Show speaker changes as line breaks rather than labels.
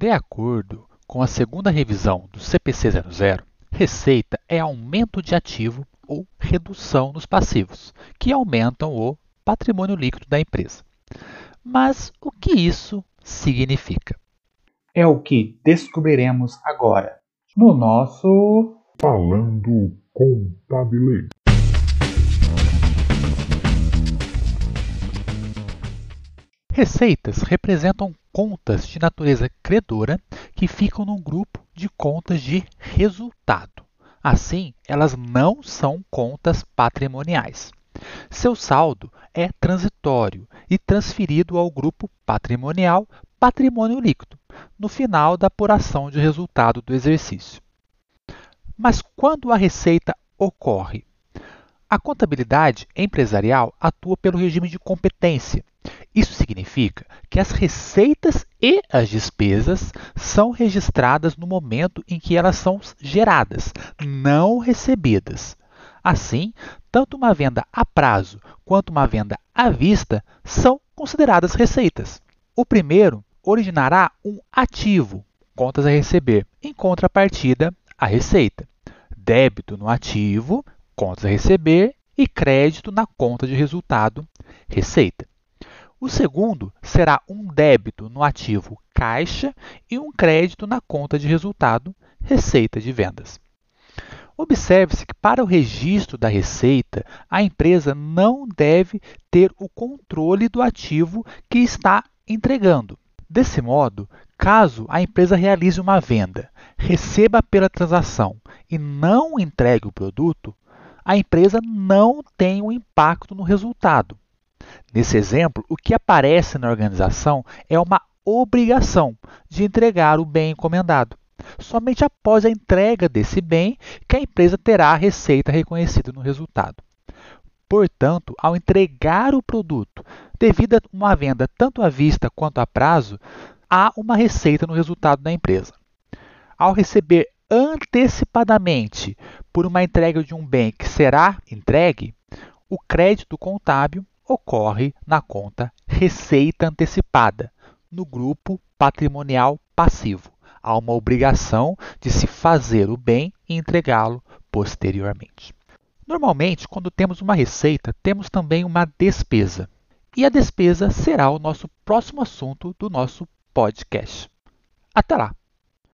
De acordo com a segunda revisão do CPC 00, receita é aumento de ativo ou redução nos passivos, que aumentam o patrimônio líquido da empresa. Mas o que isso significa?
É o que descobriremos agora no nosso
Falando Contabilês.
Receitas representam contas de natureza credora que ficam num grupo de contas de resultado. Assim, elas não são contas patrimoniais. Seu saldo é transitório e transferido ao grupo patrimonial patrimônio líquido, no final da apuração de resultado do exercício. Mas quando a receita ocorre? A contabilidade empresarial atua pelo regime de competência. Isso significa que as receitas e as despesas são registradas no momento em que elas são geradas, não recebidas. Assim, tanto uma venda a prazo quanto uma venda à vista são consideradas receitas. O primeiro originará um ativo, contas a receber, em contrapartida à receita. Débito no ativo, contas a receber, e crédito na conta de resultado, receita. O segundo será um débito no ativo caixa e um crédito na conta de resultado, receita de vendas. Observe-se que para o registro da receita, a empresa não deve ter o controle do ativo que está entregando. Desse modo, caso a empresa realize uma venda, receba pela transação e não entregue o produto, a empresa não tem um impacto no resultado. Nesse exemplo, o que aparece na organização é uma obrigação de entregar o bem encomendado. Somente após a entrega desse bem que a empresa terá a receita reconhecida no resultado. Portanto, ao entregar o produto, devido a uma venda tanto à vista quanto a prazo, há uma receita no resultado da empresa. Ao receber antecipadamente por uma entrega de um bem que será entregue, o crédito contábil ocorre na conta receita antecipada, no grupo patrimonial passivo há uma obrigação de se fazer o bem e entregá-lo posteriormente. Normalmente, quando temos uma receita, temos também uma despesa. E a despesa será o nosso próximo assunto do nosso podcast. Até lá!